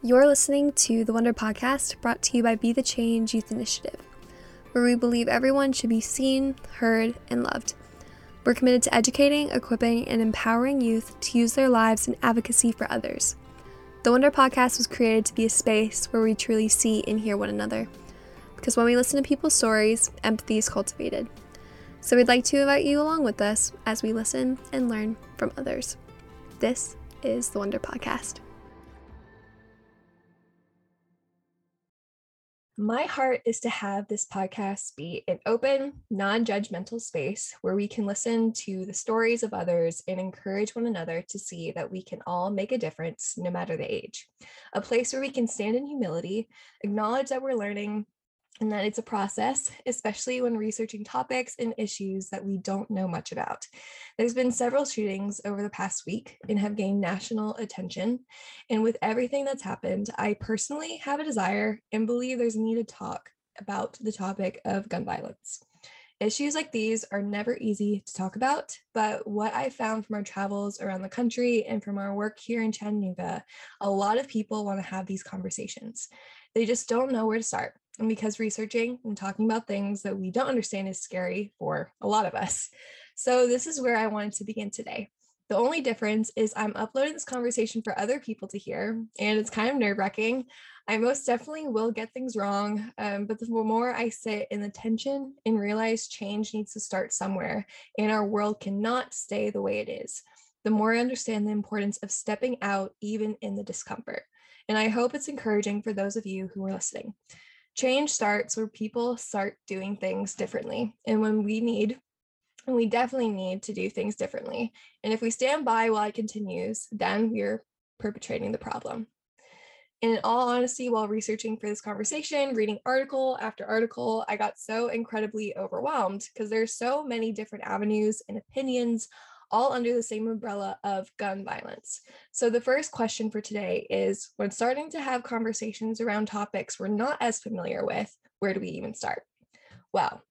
You're listening to the Wonder Podcast brought to you by Be the Change Youth Initiative, where we believe everyone should be seen, heard, and loved. We're committed to educating, equipping, and empowering youth to use their lives in advocacy for others. The Wonder Podcast was created to be a space where we truly see and hear one another. Because when we listen to people's stories, empathy is cultivated. So we'd like to invite you along with us as we listen and learn from others. This is the Wonder Podcast. My heart is to have this podcast be an open, non judgmental space where we can listen to the stories of others and encourage one another to see that we can all make a difference no matter the age. A place where we can stand in humility, acknowledge that we're learning, and that it's a process, especially when researching topics and issues that we don't know much about. There's been several shootings over the past week and have gained national attention. And with everything that's happened, I personally have a desire and believe there's a need to talk about the topic of gun violence. Issues like these are never easy to talk about, but what I found from our travels around the country and from our work here in Chattanooga, a lot of people want to have these conversations. They just don't know where to start. And because researching and talking about things that we don't understand is scary for a lot of us. So, this is where I wanted to begin today. The only difference is I'm uploading this conversation for other people to hear, and it's kind of nerve wracking. I most definitely will get things wrong, um, but the more I sit in the tension and realize change needs to start somewhere, and our world cannot stay the way it is, the more I understand the importance of stepping out even in the discomfort. And I hope it's encouraging for those of you who are listening. Change starts where people start doing things differently. And when we need, and we definitely need to do things differently. And if we stand by while it continues, then we're perpetrating the problem. And in all honesty, while researching for this conversation, reading article after article, I got so incredibly overwhelmed because there's so many different avenues and opinions all under the same umbrella of gun violence. So, the first question for today is when starting to have conversations around topics we're not as familiar with, where do we even start? Well,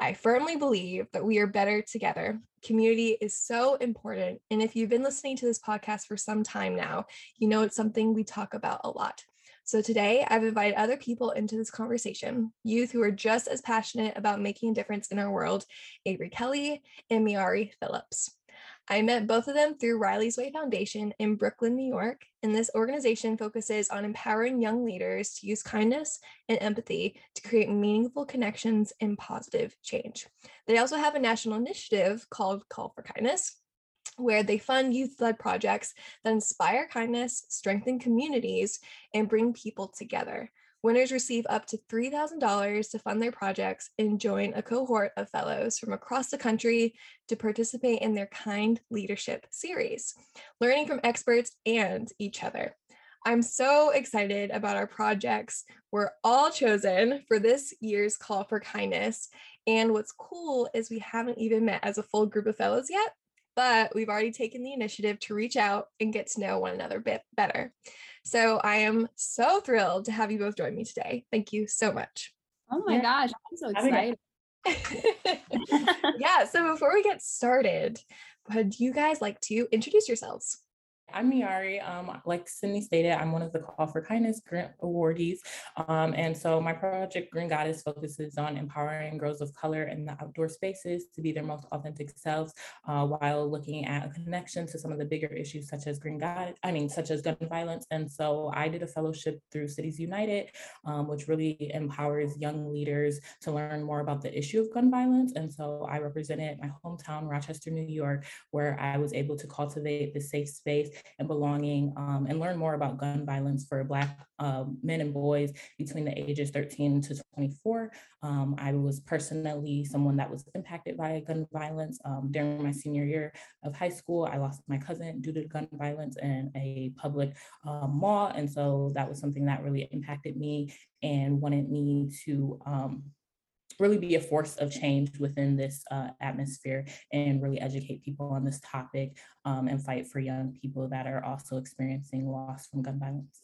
I firmly believe that we are better together. Community is so important. And if you've been listening to this podcast for some time now, you know it's something we talk about a lot. So today, I've invited other people into this conversation, youth who are just as passionate about making a difference in our world, Avery Kelley and Miarri Phillips. I met both of them through Riley's Way Foundation in Brooklyn, New York, and this organization focuses on empowering young leaders to use kindness and empathy to create meaningful connections and positive change. They also have a national initiative called Call for Kindness, where they fund youth led projects that inspire kindness, strengthen communities, and bring people together. Winners receive up to $3,000 to fund their projects and join a cohort of fellows from across the country to participate in their Kind Leadership series, learning from experts and each other. I'm so excited about our projects. We're all chosen for this year's Call for Kindness. And what's cool is we haven't even met as a full group of fellows yet, but we've already taken the initiative to reach out and get to know one another a bit better. So I am so thrilled to have you both join me today. Thank you so much. Oh my yeah. gosh, I'm so excited. yeah, so before we get started, would you guys like to introduce yourselves? I'm Miarri. Um, like Sydney stated, I'm one of the Call for Kindness grant awardees. Um, and so my project, Green Goddess, focuses on empowering girls of color in the outdoor spaces to be their most authentic selves uh, while looking at a connection to some of the bigger issues such as Green God, I mean, such as gun violence. And so I did a fellowship through Cities United, um, which really empowers young leaders to learn more about the issue of gun violence. And so I represented my hometown, Rochester, New York, where I was able to cultivate the safe space and belonging um, and learn more about gun violence for Black uh, men and boys between the ages 13 to 24. Um, I was personally someone that was impacted by gun violence um, during my senior year of high school. I lost my cousin due to gun violence in a public um, mall. And so that was something that really impacted me and wanted me to um, really be a force of change within this uh, atmosphere and really educate people on this topic um, and fight for young people that are also experiencing loss from gun violence.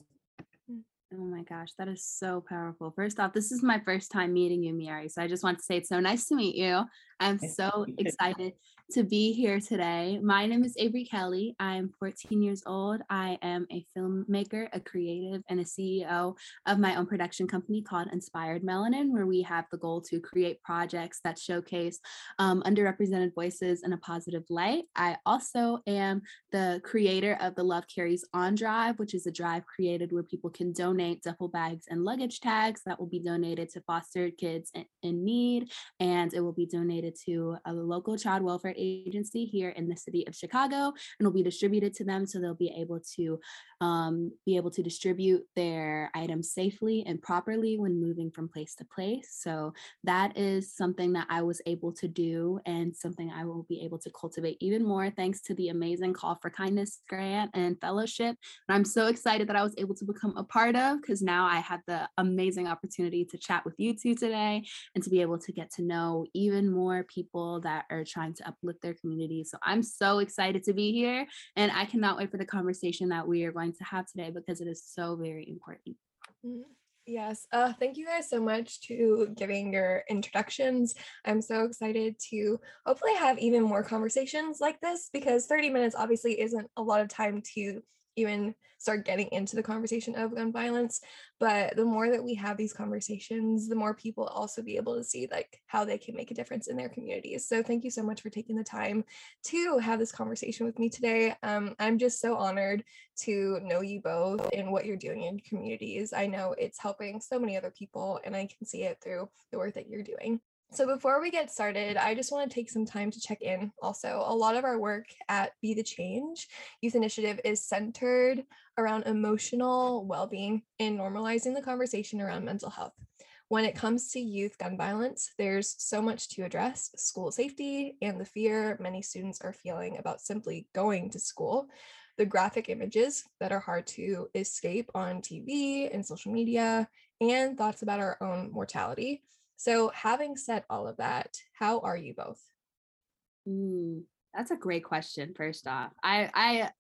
Oh my gosh, that is so powerful. First off, this is my first time meeting you, Miarri. So I just want to say it's so nice to meet you. I'm so excited to be here today. My name is Avery Kelley. I'm 14 years old. I am a filmmaker, a creative, and a CEO of my own production company called Inspired Melanin, where we have the goal to create projects that showcase um, underrepresented voices in a positive light. I also am the creator of the Love Carries On Drive, which is a drive created where people can donate duffel bags and luggage tags that will be donated to foster kids in, in need, and it will be donated to a local child welfare agency here in the city of Chicago and will be distributed to them so they'll be able to um, be able to distribute their items safely and properly when moving from place to place. So that is something that I was able to do and something I will be able to cultivate even more thanks to the amazing Call for Kindness grant and fellowship. And I'm so excited that I was able to become a part of because now I had the amazing opportunity to chat with you two today and to be able to get to know even more people that are trying to uplift their community. So I'm so excited to be here and I cannot wait for the conversation that we are going to have today because it is so very important. Mm, yes. Uh, thank you guys so much to giving your introductions. I'm so excited to hopefully have even more conversations like this because 30 minutes obviously isn't a lot of time to even start getting into the conversation of gun violence but the more that we have these conversations the more people also be able to see like how they can make a difference in their communities. So thank you so much for taking the time to have this conversation with me today. Um, i'm just so honored to know you both and what you're doing in communities. I know it's helping so many other people and i can see it through the work that you're doing so before we get started, I just want to take some time to check in. Also, a lot of our work at Be the Change Youth Initiative is centered around emotional well-being and normalizing the conversation around mental health. When it comes to youth gun violence, there's so much to address school safety and the fear many students are feeling about simply going to school, the graphic images that are hard to escape on TV and social media, and thoughts about our own mortality. So, having said all of that, how are you both? That's a great question. First off, I I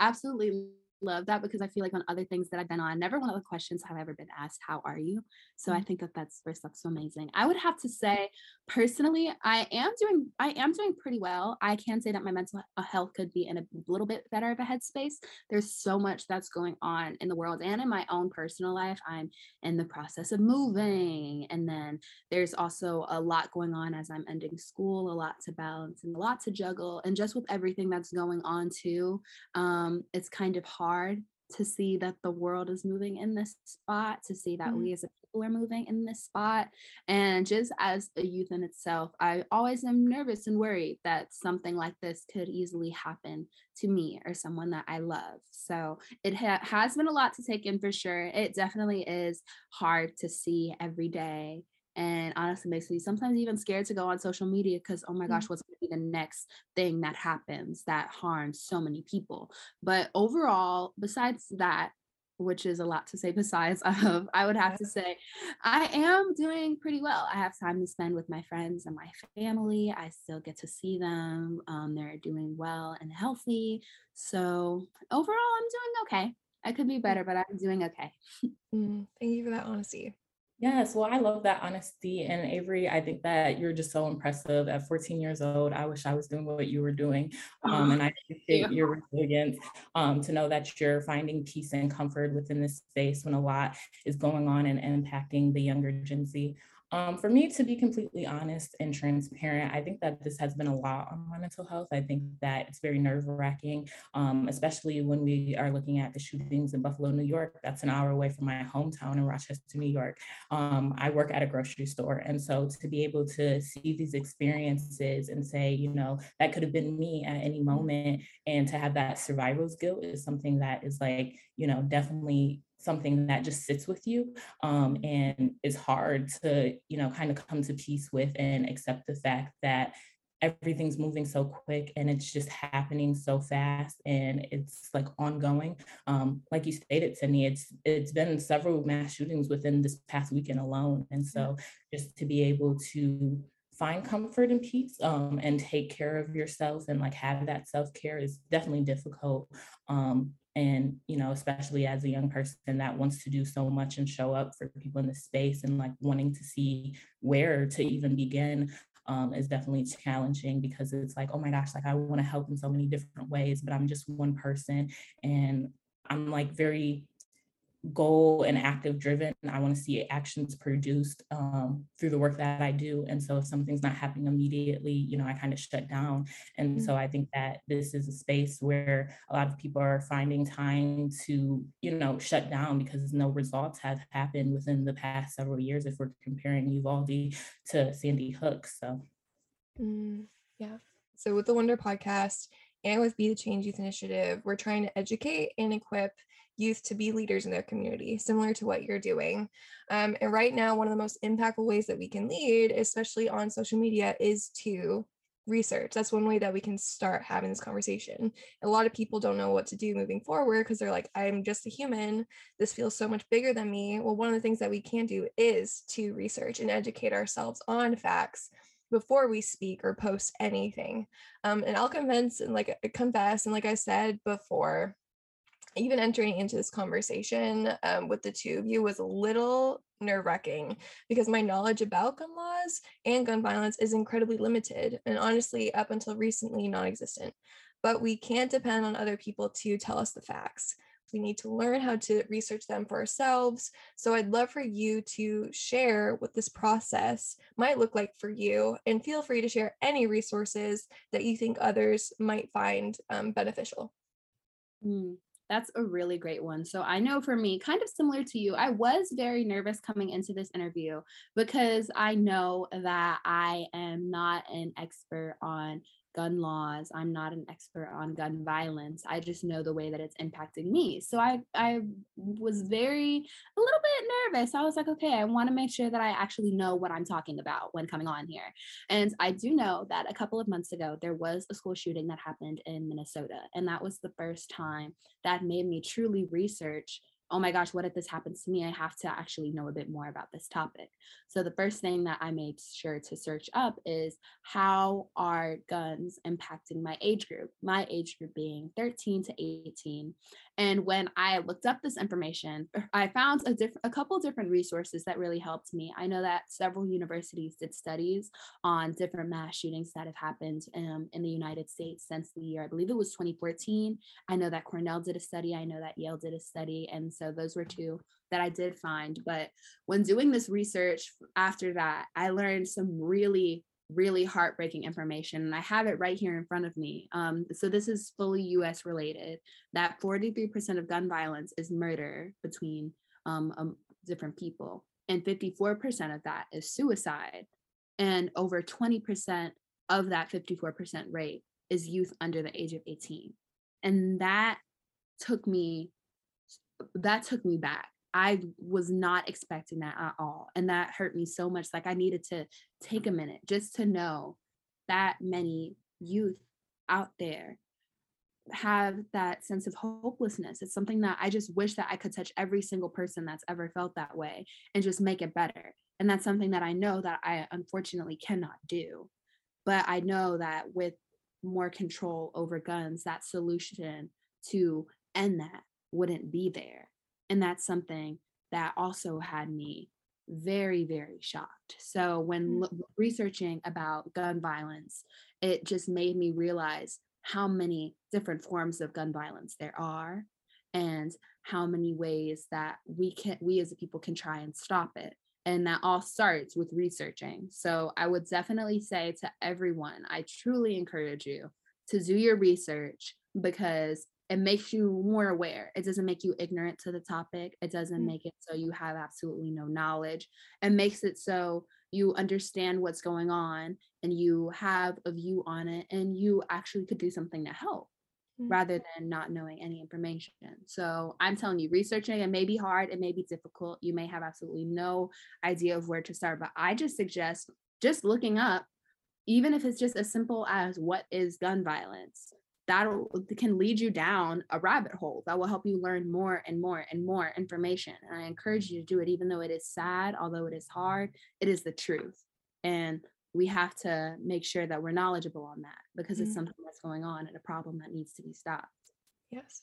absolutely love that because I feel like on other things that I've been on, never one of the questions have ever been asked, How are you? So mm-hmm. I think that that's first, that's so amazing. I would have to say, personally, I am doing, I am doing pretty well. I can say that my mental health could be in a little bit better of a headspace. There's so much that's going on in the world and in my own personal life. I'm in the process of moving. And then there's also a lot going on as I'm ending school, a lot to balance and a lot to juggle. And just with everything that's going on too, um, it's kind of hard hard to see that the world is moving in this spot, to see that mm-hmm. we as a people are moving in this spot. And just as a youth in itself, I always am nervous and worried that something like this could easily happen to me or someone that I love. So it ha- has been a lot to take in for sure. It definitely is hard to see every day and honestly makes me sometimes even scared to go on social media because oh my gosh mm. what's going to be the next thing that happens that harms so many people? But overall besides that which is a lot to say besides of i would have to say i am doing pretty well. I have time to spend with my friends and my family. I still get to see them um, they're doing well and healthy. So overall i'm doing okay. I could be mm. better but i'm doing okay. Mm, thank you for that honesty Yes, well, I love that honesty. And Avery, I think that you're just so impressive. At 14 years old, I wish I was doing what you were doing. Um, and I appreciate your resilience um, to know that you're finding peace and comfort within this space when a lot is going on and impacting the younger Gen Z. Um, for me, to be completely honest and transparent, I think that this has been a lot on my mental health. I think that it's very nerve wracking, um, especially when we are looking at the shootings in Buffalo, New York. That's an hour away from my hometown in Rochester, New York. Um, I work at a grocery store. And so to be able to see these experiences and say, you know, that could have been me at any moment, and to have that survivor's guilt is something that is like, you know, definitely something that just sits with you um, and is hard to you know kind of come to peace with and accept the fact that everything's moving so quick and it's just happening so fast and it's like ongoing. Um, like you stated Sydney it's it's been several mass shootings within this past weekend alone and so just to be able to find comfort and peace um, and take care of yourself and like have that self-care is definitely difficult um, and you know especially as a young person that wants to do so much and show up for people in the space and like wanting to see where to even begin um, is definitely challenging because it's like, oh my gosh, like I want to help in so many different ways, but I'm just one person. And I'm like very goal and active driven. I want to see actions produced um, through the work that I do. And so if something's not happening immediately, you know, I kind of shut down. And mm-hmm. so I think that this is a space where a lot of people are finding time to, you know, shut down because no results have happened within the past several years if we're comparing Uvalde to Sandy Hook. So mm, yeah. So with the Wonder podcast and with Be the Change Youth Initiative, we're trying to educate and equip youth to be leaders in their community, similar to what you're doing. Um, and right now, one of the most impactful ways that we can lead, especially on social media, is to research. That's one way that we can start having this conversation. A lot of people don't know what to do moving forward because they're like, I'm just a human. This feels so much bigger than me. Well, one of the things that we can do is to research and educate ourselves on facts before we speak or post anything. Um, and I'll convince and like confess, and like I said before, even entering into this conversation um, with the two of you was a little nerve wracking because my knowledge about gun laws and gun violence is incredibly limited and honestly, up until recently, non existent. But we can't depend on other people to tell us the facts. We need to learn how to research them for ourselves. So I'd love for you to share what this process might look like for you, and feel free to share any resources that you think others might find um, beneficial. Mm. That's a really great one. So I know for me, kind of similar to you, I was very nervous coming into this interview because I know that I am not an expert on gun laws. I'm not an expert on gun violence. I just know the way that it's impacting me. So I I was very a little bit nervous. I was like, okay, I want to make sure that I actually know what I'm talking about when coming on here. And I do know that a couple of months ago there was a school shooting that happened in Minnesota, and that was the first time that made me truly research oh my gosh, what if this happens to me? I have to actually know a bit more about this topic. So the first thing that I made sure to search up is how are guns impacting my age group? My age group being 13 to 18. And when I looked up this information, I found a different a couple of different resources that really helped me. I know that several universities did studies on different mass shootings that have happened um, in the United States since the year, I believe it was 2014. I know that Cornell did a study. I know that Yale did a study. And so those were two that I did find. But when doing this research after that, I learned some really really heartbreaking information and i have it right here in front of me um, so this is fully us related that 43% of gun violence is murder between um, um, different people and 54% of that is suicide and over 20% of that 54% rate is youth under the age of 18 and that took me that took me back I was not expecting that at all. And that hurt me so much. Like I needed to take a minute just to know that many youth out there have that sense of hopelessness. It's something that I just wish that I could touch every single person that's ever felt that way and just make it better. And that's something that I know that I unfortunately cannot do. But I know that with more control over guns, that solution to end that wouldn't be there. And that's something that also had me very, very shocked. So, when mm. researching about gun violence, it just made me realize how many different forms of gun violence there are and how many ways that we can we as a people can try and stop it and that all starts with researching so i would definitely say to everyone i truly encourage you to do your research because it makes you more aware. It doesn't make you ignorant to the topic. It doesn't mm-hmm. make it so you have absolutely no knowledge. It makes it so you understand what's going on and you have a view on it and you actually could do something to help mm-hmm. rather than not knowing any information. So I'm telling you, researching it may be hard, it may be difficult. You may have absolutely no idea of where to start, but I just suggest just looking up, even if it's just as simple as what is gun violence that can lead you down a rabbit hole that will help you learn more and more and more information. And I encourage you to do it, even though it is sad, although it is hard, it is the truth. And we have to make sure that we're knowledgeable on that because mm-hmm. it's something that's going on and a problem that needs to be stopped. Yes.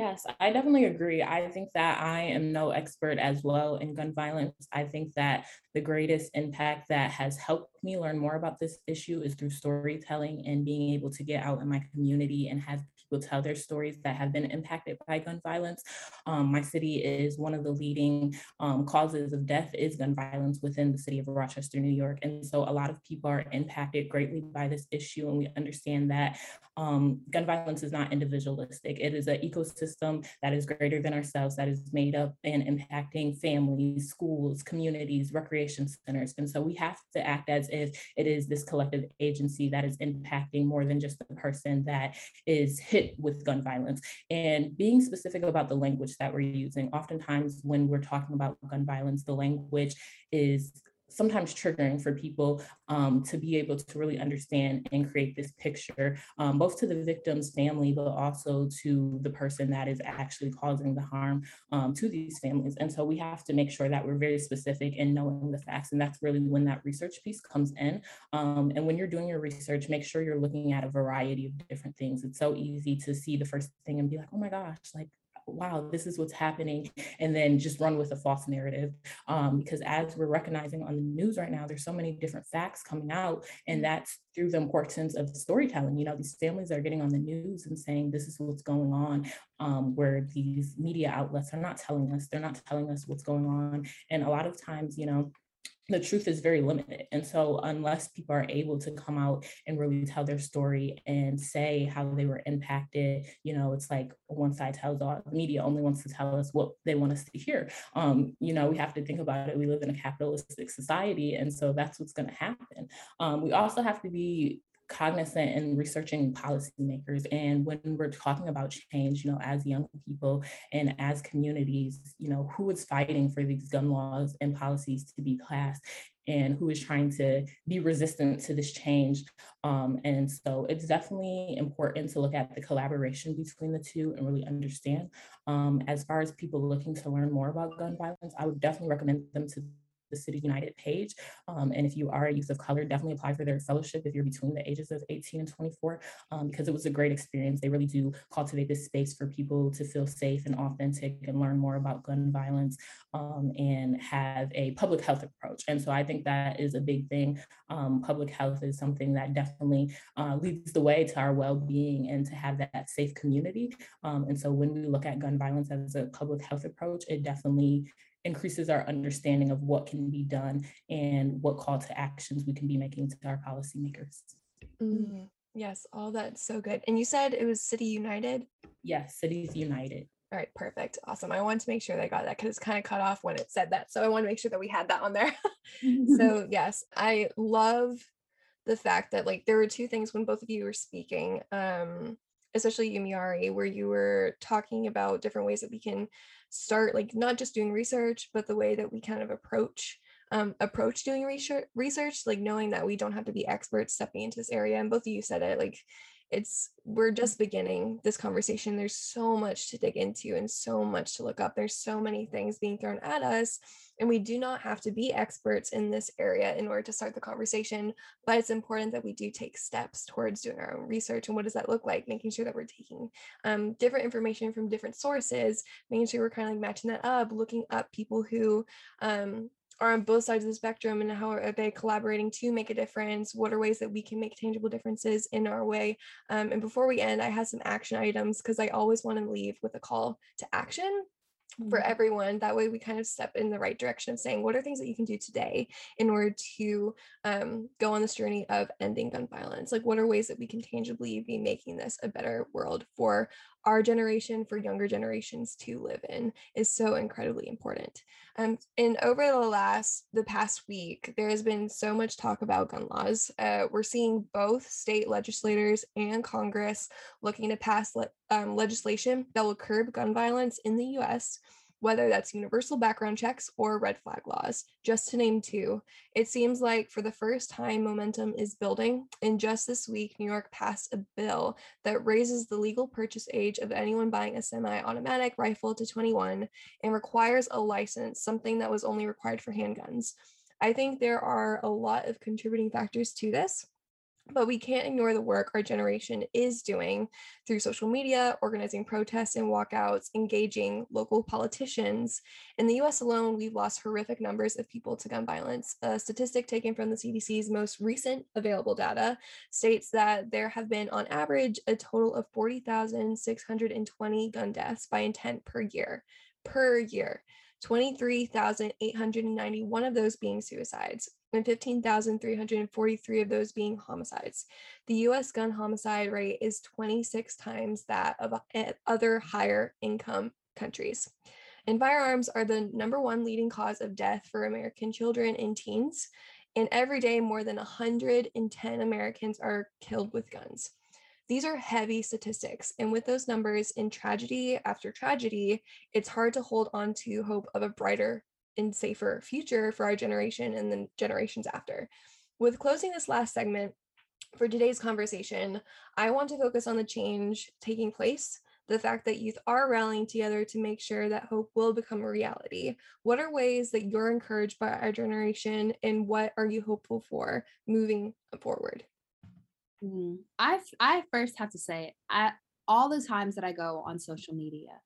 Yes, I definitely agree. I think that I am no expert as well in gun violence. I think that the greatest impact that has helped me learn more about this issue is through storytelling and being able to get out in my community and have people tell their stories that have been impacted by gun violence. Um, my city is one of the leading um, causes of death is gun violence within the city of Rochester, New York. And so a lot of people are impacted greatly by this issue. And we understand that um, gun violence is not individualistic. It is an ecosystem that is greater than ourselves, that is made up and impacting families, schools, communities, recreation centers. And so we have to act as if it is this collective agency that is impacting more than just the person that is hit with gun violence. And being specific about the language that we're using, oftentimes when we're talking about gun violence, the language is sometimes triggering for people um, to be able to really understand and create this picture, um, both to the victim's family, but also to the person that is actually causing the harm um, to these families. And so we have to make sure that we're very specific in knowing the facts. And that's really when that research piece comes in. Um, and when you're doing your research, make sure you're looking at a variety of different things. It's so easy to see the first thing and be like, oh my gosh, like wow, this is what's happening, and then just run with a false narrative. Um, because as we're recognizing on the news right now, there's so many different facts coming out, and mm-hmm. that's through the importance of storytelling. You know, these families are getting on the news and saying this is what's going on, um, where these media outlets are not telling us, they're not telling us what's going on. And a lot of times, you know, the truth is very limited. And so, unless people are able to come out and really tell their story and say how they were impacted, you know, it's like one side tells all media only wants to tell us what they want us to hear. Um, you know, we have to think about it. We live in a capitalistic society. And so, that's what's going to happen. Um, we also have to be cognizant in researching policymakers. And when we're talking about change you know as young people and as communities you know who is fighting for these gun laws and policies to be passed and who is trying to be resistant to this change. Um, and so it's definitely important to look at the collaboration between the two and really understand. Um, as far as people looking to learn more about gun violence i would definitely recommend them to the City United page. Um, and if you are a youth of color, definitely apply for their fellowship if you're between the ages of 18 and 24, um, because it was a great experience. They really do cultivate this space for people to feel safe and authentic and learn more about gun violence um, and have a public health approach. And so I think that is a big thing. Um, public health is something that definitely uh, leads the way to our well-being and to have that, safe community. Um, and so when we look at gun violence as a public health approach, it definitely increases our understanding of what can be done and what call to actions we can be making to our policymakers. Mm, yes, all that's so good. And you said it was City United? Yes, Cities United. All right, perfect. Awesome. I wanted to make sure that I got that because it's kind of cut off when it said that. So I want to make sure that we had that on there. so, yes, I love the fact that like there were two things when both of you were speaking, um, especially Yumiari, where you were talking about different ways that we can start like not just doing research but the way that we kind of approach um, approach doing research research like knowing that we don't have to be experts stepping into this area and both of you said it like it's we're just beginning this conversation there's so much to dig into and so much to look up there's so many things being thrown at us and we do not have to be experts in this area in order to start the conversation but it's important that we do take steps towards doing our own research and what does that look like making sure that we're taking um, different information from different sources making sure we're kind of like matching that up looking up people who um, are on both sides of the spectrum and how are they collaborating to make a difference what are ways that we can make tangible differences in our way um, and before we end i have some action items because i always want to leave with a call to action for mm-hmm. everyone. That way, we kind of step in the right direction of saying, what are things that you can do today in order to um, go on this journey of ending gun violence? Like, what are ways that we can tangibly be making this a better world for our generation, for younger generations to live in? Is so incredibly important. Um, and over the last, the past week, there has been so much talk about gun laws. Uh, we're seeing both state legislators and Congress looking to pass le- um, legislation that will curb gun violence in the US whether that's universal background checks or red flag laws, just to name two. It seems like for the first time, momentum is building. And just this week, New York passed a bill that raises the legal purchase age of anyone buying a semi automatic rifle to 21 and requires a license, something that was only required for handguns. I think there are a lot of contributing factors to this but we can't ignore the work our generation is doing through social media, organizing protests and walkouts, engaging local politicians. In the US alone, we've lost horrific numbers of people to gun violence. A statistic taken from the CDC's most recent available data states that there have been, on average, a total of 40,620 gun deaths by intent per year. Per year. 23,891 of those being suicides and 15,343 of those being homicides. The US gun homicide rate is 26 times that of eh, other higher income countries. And firearms are the number one leading cause of death for American children and teens. And every day, more than 110 Americans are killed with guns. These are heavy statistics. And with those numbers in tragedy after tragedy, it's hard to hold on to hope of a brighter and safer future for our generation and the generations after. With closing this last segment for today's conversation, I want to focus on the change taking place, the fact that youth are rallying together to make sure that hope will become a reality. What are ways that you're encouraged by our generation, and what are you hopeful for moving forward? Mm, I I first have to say, I all the times that I go on social media,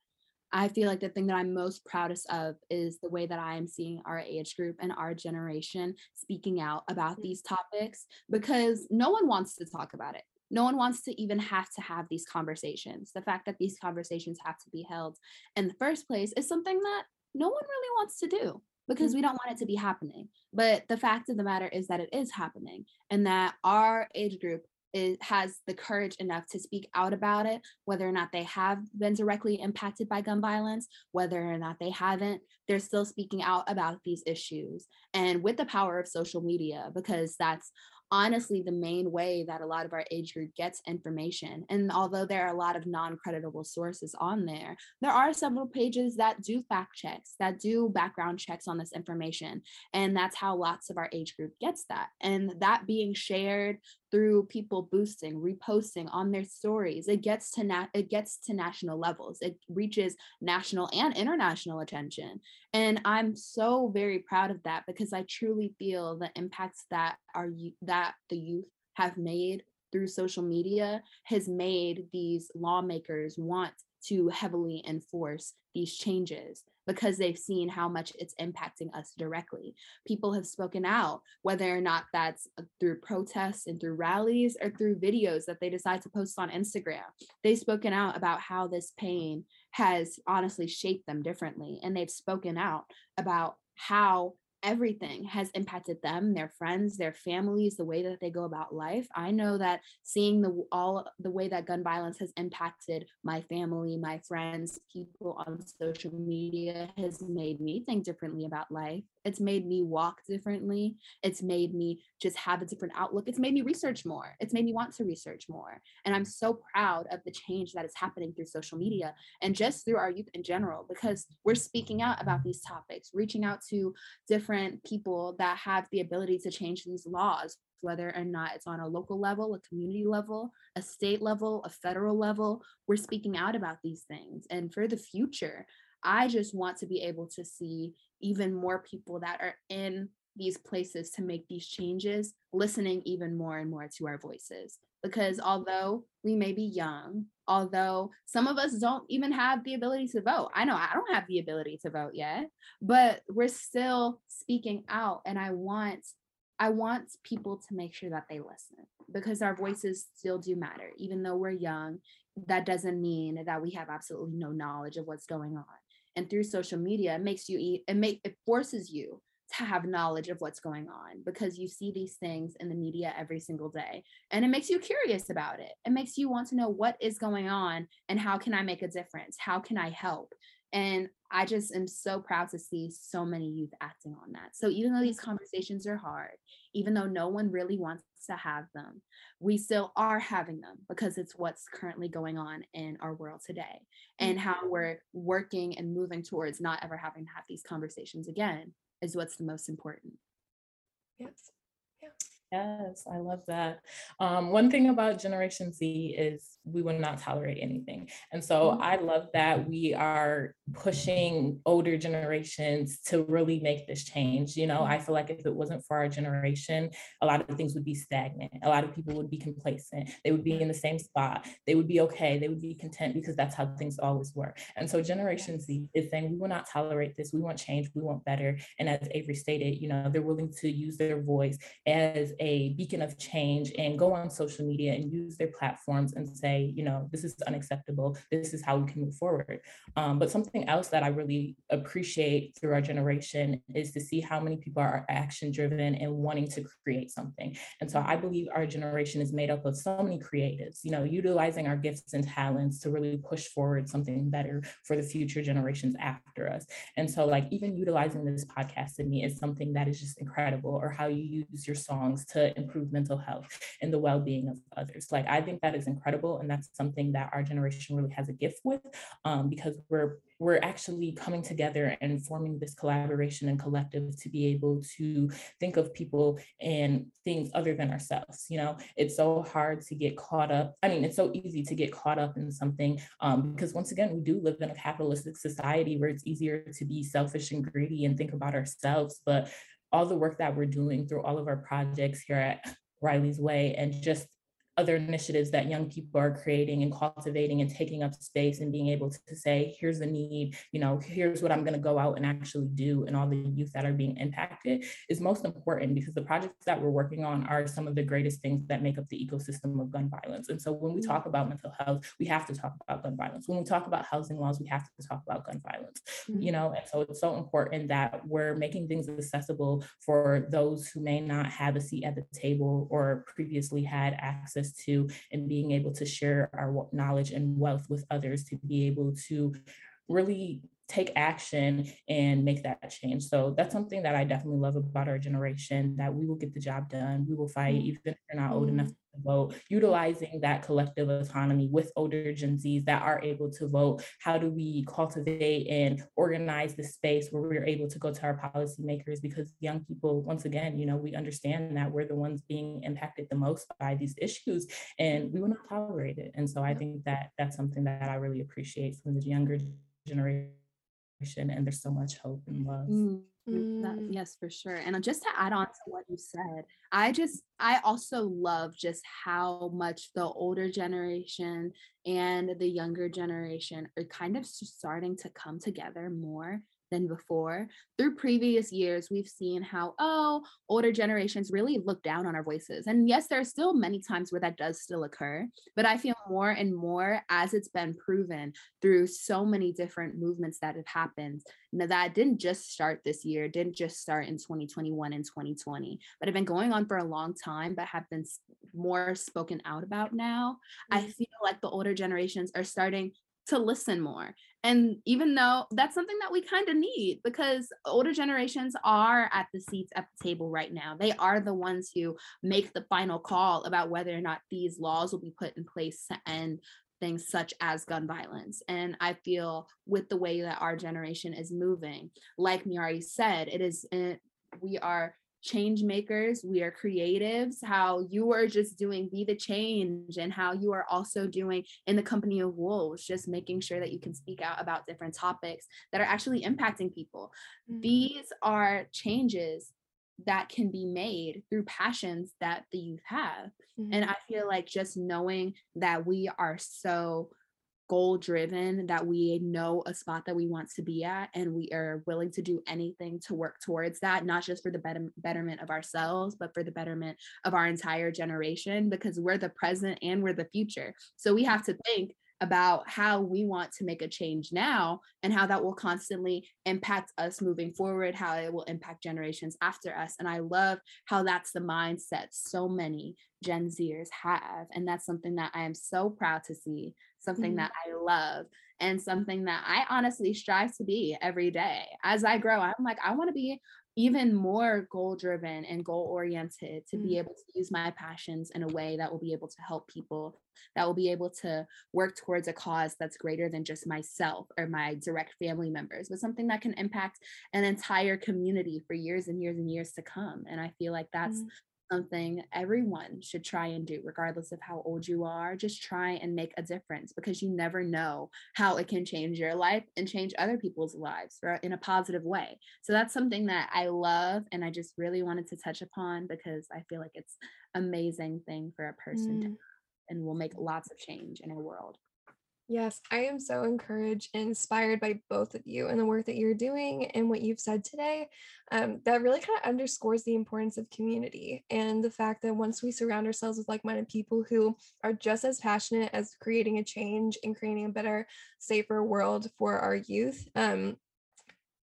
I feel like the thing that I'm most proudest of is the way that I am seeing our age group and our generation speaking out about these topics because no one wants to talk about it. No one wants to even have to have these conversations. The fact that these conversations have to be held in the first place is something that no one really wants to do because we mm. don't want it to be happening. But the fact of the matter is that it is happening and that our age group is, has the courage enough to speak out about it, whether or not they have been directly impacted by gun violence, whether or not they haven't, they're still speaking out about these issues. And with the power of social media, because that's honestly the main way that a lot of our age group gets information. And although there are a lot of non creditable sources on there, there are several pages that do fact checks, that do background checks on this information. And that's how lots of our age group gets that. And that being shared through people boosting, reposting on their stories. It gets to nat- it gets to national levels. It reaches national and international attention. And I'm so very proud of that because I truly feel the impacts that are that the youth have made through social media has made these lawmakers want to heavily enforce these changes because they've seen how much it's impacting us directly. People have spoken out, whether or not that's uh, through protests and through rallies or through videos that they decide to post on Instagram. They've spoken out about how this pain has honestly shaped them differently. And they've spoken out about how everything has impacted them their friends their families the way that they go about life i know that seeing the all the way that gun violence has impacted my family my friends people on social media has made me think differently about life it's made me walk differently. It's made me just have a different outlook. It's made me research more. It's made me want to research more. And I'm so proud of the change that is happening through social media and just through our youth in general, because we're speaking out about these topics, reaching out to different people that have the ability to change these laws, whether or not it's on a local level, a community level, a state level, a federal level. We're speaking out about these things. And for the future, I just want to be able to see even more people that are in these places to make these changes, listening even more and more to our voices. Because although we may be young, although some of us don't even have the ability to vote, I know I don't have the ability to vote yet, but we're still speaking out. And I want I want people to make sure that they listen because our voices still do matter. Even though we're young, that doesn't mean that we have absolutely no knowledge of what's going on and through social media it makes you eat it make it forces you to have knowledge of what's going on because you see these things in the media every single day and it makes you curious about it it makes you want to know what is going on and how can i make a difference how can i help and I just am so proud to see so many youth acting on that. So even though these conversations are hard, even though no one really wants to have them, we still are having them because it's what's currently going on in our world today and how mm-hmm. we're working and moving towards not ever having to have these conversations again is what's the most important. Yes. Yeah. Yes, I love that. Um, one thing about Generation Z is we will not tolerate anything. And so mm-hmm. I love that we are pushing older generations to really make this change. You know, I feel like if it wasn't for our generation, a lot of things would be stagnant. A lot of people would be complacent. They would be in the same spot. They would be okay. They would be content because that's how things always were. And so Generation Z is saying, we will not tolerate this. We want change. We want better. And as Avery stated, you know, they're willing to use their voice as a beacon of change and go on social media and use their platforms and say, you know, this is unacceptable. This is how we can move forward. Um, but something else that I really appreciate through our generation is to see how many people are action driven and wanting to create something. And so I believe our generation is made up of so many creatives, you know, utilizing our gifts and talents to really push forward something better for the future generations after us. And so, like, even utilizing this podcast to me is something that is just incredible, or how you use your songs to improve mental health and the well being of others. Like, I think that is incredible. And that's something that our generation really has a gift with um, because we're we're actually coming together and forming this collaboration and collective to be able to think of people and things other than ourselves you know it's so hard to get caught up i mean it's so easy to get caught up in something um, because once again we do live in a capitalistic society where it's easier to be selfish and greedy and think about ourselves but all the work that we're doing through all of our projects here at Riley's Way and just other initiatives that young people are creating and cultivating and taking up space and being able to say, here's the need, you know, here's what I'm going to go out and actually do, and all the youth that are being impacted is most important because the projects that we're working on are some of the greatest things that make up the ecosystem of gun violence. And so when we talk about mental health, we have to talk about gun violence. When we talk about housing laws, we have to talk about gun violence, mm-hmm. you know, and so it's so important that we're making things accessible for those who may not have a seat at the table or previously had access access to and being able to share our knowledge and wealth with others to be able to really take action and make that change. So that's something that I definitely love about our generation that we will get the job done. We will fight, mm-hmm. even if you're not old enough to vote, utilizing that collective autonomy with older Gen Zs that are able to vote. How do we cultivate and organize the space where we're able to go to our policymakers? Because young people, once again, you know, we understand that we're the ones being impacted the most by these issues and we will not tolerate it. And so I think that that's something that I really appreciate from the younger generation and there's so much hope and love. Mm. That, mm. yes, for sure. And uh, just to add on to what you said, I just, I also love just how much the older generation and the younger generation are kind of starting to come together more than before. Through previous years, we've seen how, oh, older generations really look down on our voices. And yes, there are still many times where that does still occur, but I feel more and more as it's been proven through so many different movements that have happened. Now, that didn't just start this year, didn't just start in 2021 and 2020, but have been going on for a long time, but have been more spoken out about now. Mm-hmm. I feel like the older generations are starting to listen more. And even though that's something that we kind of need because older generations are at the seats at the table right now. They are the ones who make the final call about whether or not these laws will be put in place to end things such as gun violence. And I feel with the way that our generation is moving, like Miarri said, it is eh, we are change makers, we are creatives, how you are just doing Be the Change, and how you are also doing in the company of wolves, just making sure that you can speak out about different topics that are actually impacting people. Mm-hmm. These are changes that can be made through passions that the youth have. Mm-hmm. And I feel like just knowing that we are so goal driven that we know a spot that we want to be at and we are willing to do anything to work towards that not just for the better, betterment of ourselves but for the betterment of our entire generation because we're the present and we're the future so we have to think about how we want to make a change now and how that will constantly impact us moving forward, how it will impact generations after us. And I love how that's the mindset so many Gen Zers have. And that's something that I am so proud to see, something mm-hmm. that I love, and something that I honestly strive to be every day. As I grow, I'm like, I want to be even more goal driven and goal oriented to mm. be able to use my passions in a way that will be able to help people that will be able to work towards a cause that's greater than just myself or my direct family members but something that can impact an entire community for years and years and years to come and i feel like that's mm. Something everyone should try and do, regardless of how old you are. Just try and make a difference because you never know how it can change your life and change other people's lives in a positive way. So that's something that I love and I just really wanted to touch upon because I feel like it's amazing thing for a person mm. to and will make lots of change in our world. Yes, I am so encouraged and inspired by both of you and the work that you're doing and what you've said today. Um, that really kind of underscores the importance of community and the fact that once we surround ourselves with like minded people who are just as passionate as creating a change and creating a better, safer world for our youth, um,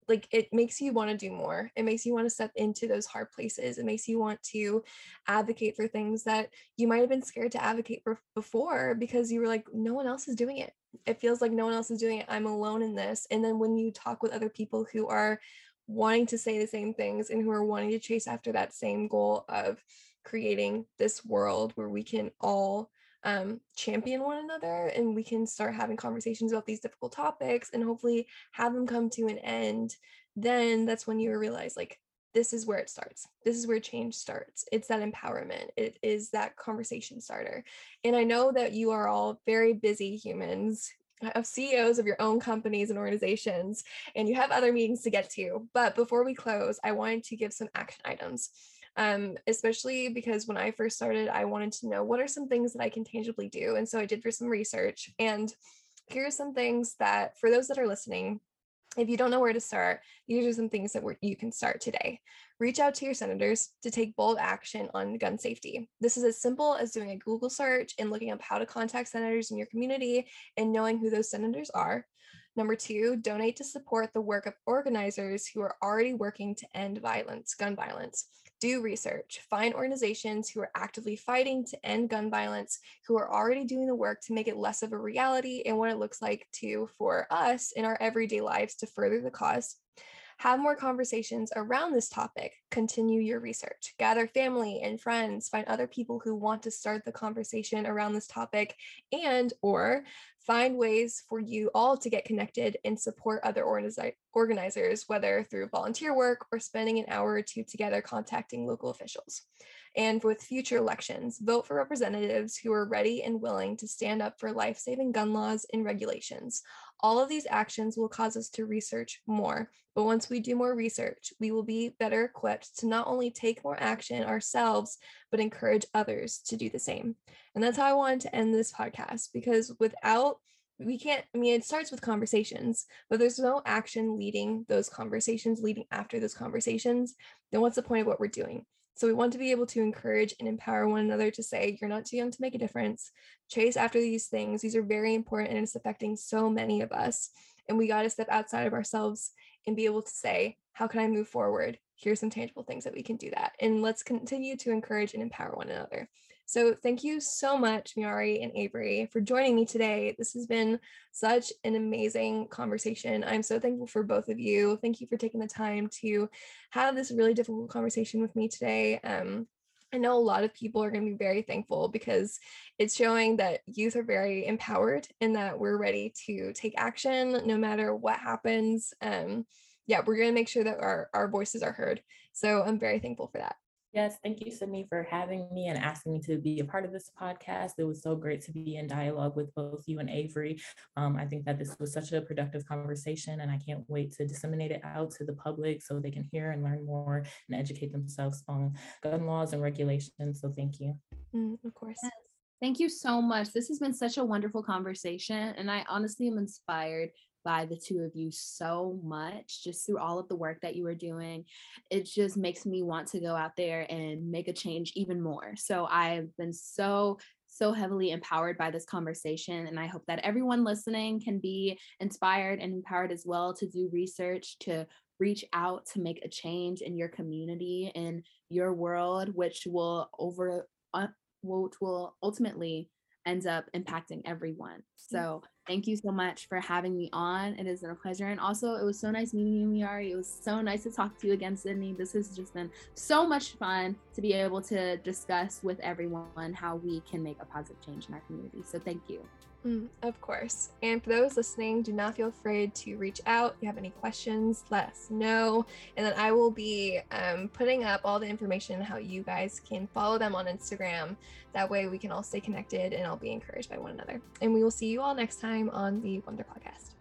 like it makes you want to do more. It makes you want to step into those hard places. It makes you want to advocate for things that you might have been scared to advocate for before because you were like no one else is doing it. It feels like no one else is doing it. I'm alone in this. And then when you talk with other people who are wanting to say the same things and who are wanting to chase after that same goal of creating this world where we can all um, champion one another and we can start having conversations about these difficult topics and hopefully have them come to an end then that's when you realize like this is where it starts. This is where change starts. It's that empowerment. It is that conversation starter. And i know that you are all very busy humans of CEOs of your own companies and organizations, and you have other meetings to get to. But before we close, I wanted to give some action items um, especially because when I first started, I wanted to know what are some things that I can tangibly do. And so I did for some research. And here are some things that, for those that are listening, if you don't know where to start, these are some things that you can start today. Reach out to your senators to take bold action on gun safety. This is as simple as doing a Google search and looking up how to contact senators in your community and knowing who those senators are. Number two, donate to support the work of organizers who are already working to end violence, gun violence do research, find organizations who are actively fighting to end gun violence, who are already doing the work to make it less of a reality and what it looks like to for us in our everyday lives to further the cause. Have more conversations around this topic. Continue your research. Gather family and friends. Find other people who want to start the conversation around this topic and or find ways for you all to get connected and support other organi- organizers, whether through volunteer work or spending an hour or two together contacting local officials. And with future elections, vote for representatives who are ready and willing to stand up for life saving gun laws and regulations. All of these actions will cause us to research more. But once we do more research, we will be better equipped to not only take more action ourselves, but encourage others to do the same. And that's how I wanted to end this podcast because without we can't i mean it starts with conversations but there's no action leading those conversations leading after those conversations then what's the point of what we're doing so we want to be able to encourage and empower one another to say, you're not too young to make a difference. Chase after these things. These are very important and it's affecting so many of us. And we got to step outside of ourselves and be able to say, how can I move forward? Here's some tangible things that we can do that. And let's continue to encourage and empower one another. So thank you so much, Miarri and Avery, for joining me today. This has been such an amazing conversation. I'm so thankful for both of you. Thank you for taking the time to have this really difficult conversation with me today. Um, I know a lot of people are going to be very thankful because it's showing that youth are very empowered and that we're ready to take action no matter what happens. Um, yeah, we're going to make sure that our, our voices are heard. So I'm very thankful for that. Yes, thank you, Sydney, for having me and asking me to be a part of this podcast. It was so great to be in dialogue with both you and Avery. Um, I think that this was such a productive conversation, and I can't wait to disseminate it out to the public so they can hear and learn more and educate themselves on gun laws and regulations. So, thank you. Mm, of course. Yes. Thank you so much. This has been such a wonderful conversation, and I honestly am inspired by the two of you so much just through all of the work that you are doing. It just makes me want to go out there and make a change even more. So I've been so so heavily empowered by this conversation. And I hope that everyone listening can be inspired and empowered as well to do research, to reach out, to make a change in your community, in your world, which will over, uh, which will ultimately ends up impacting everyone. Mm. So Thank you so much for having me on. It has been a pleasure. And also, it was so nice meeting you, Miarri. It was so nice to talk to you again, Sydney. This has just been so much fun to be able to discuss with everyone how we can make a positive change in our community. So, thank you. Mm, of course. And for those listening, do not feel afraid to reach out. If you have any questions, let us know. And then I will be um, putting up all the information how you guys can follow them on Instagram. That way we can all stay connected and all be encouraged by one another. And we will see you all next time on the Wonder Podcast.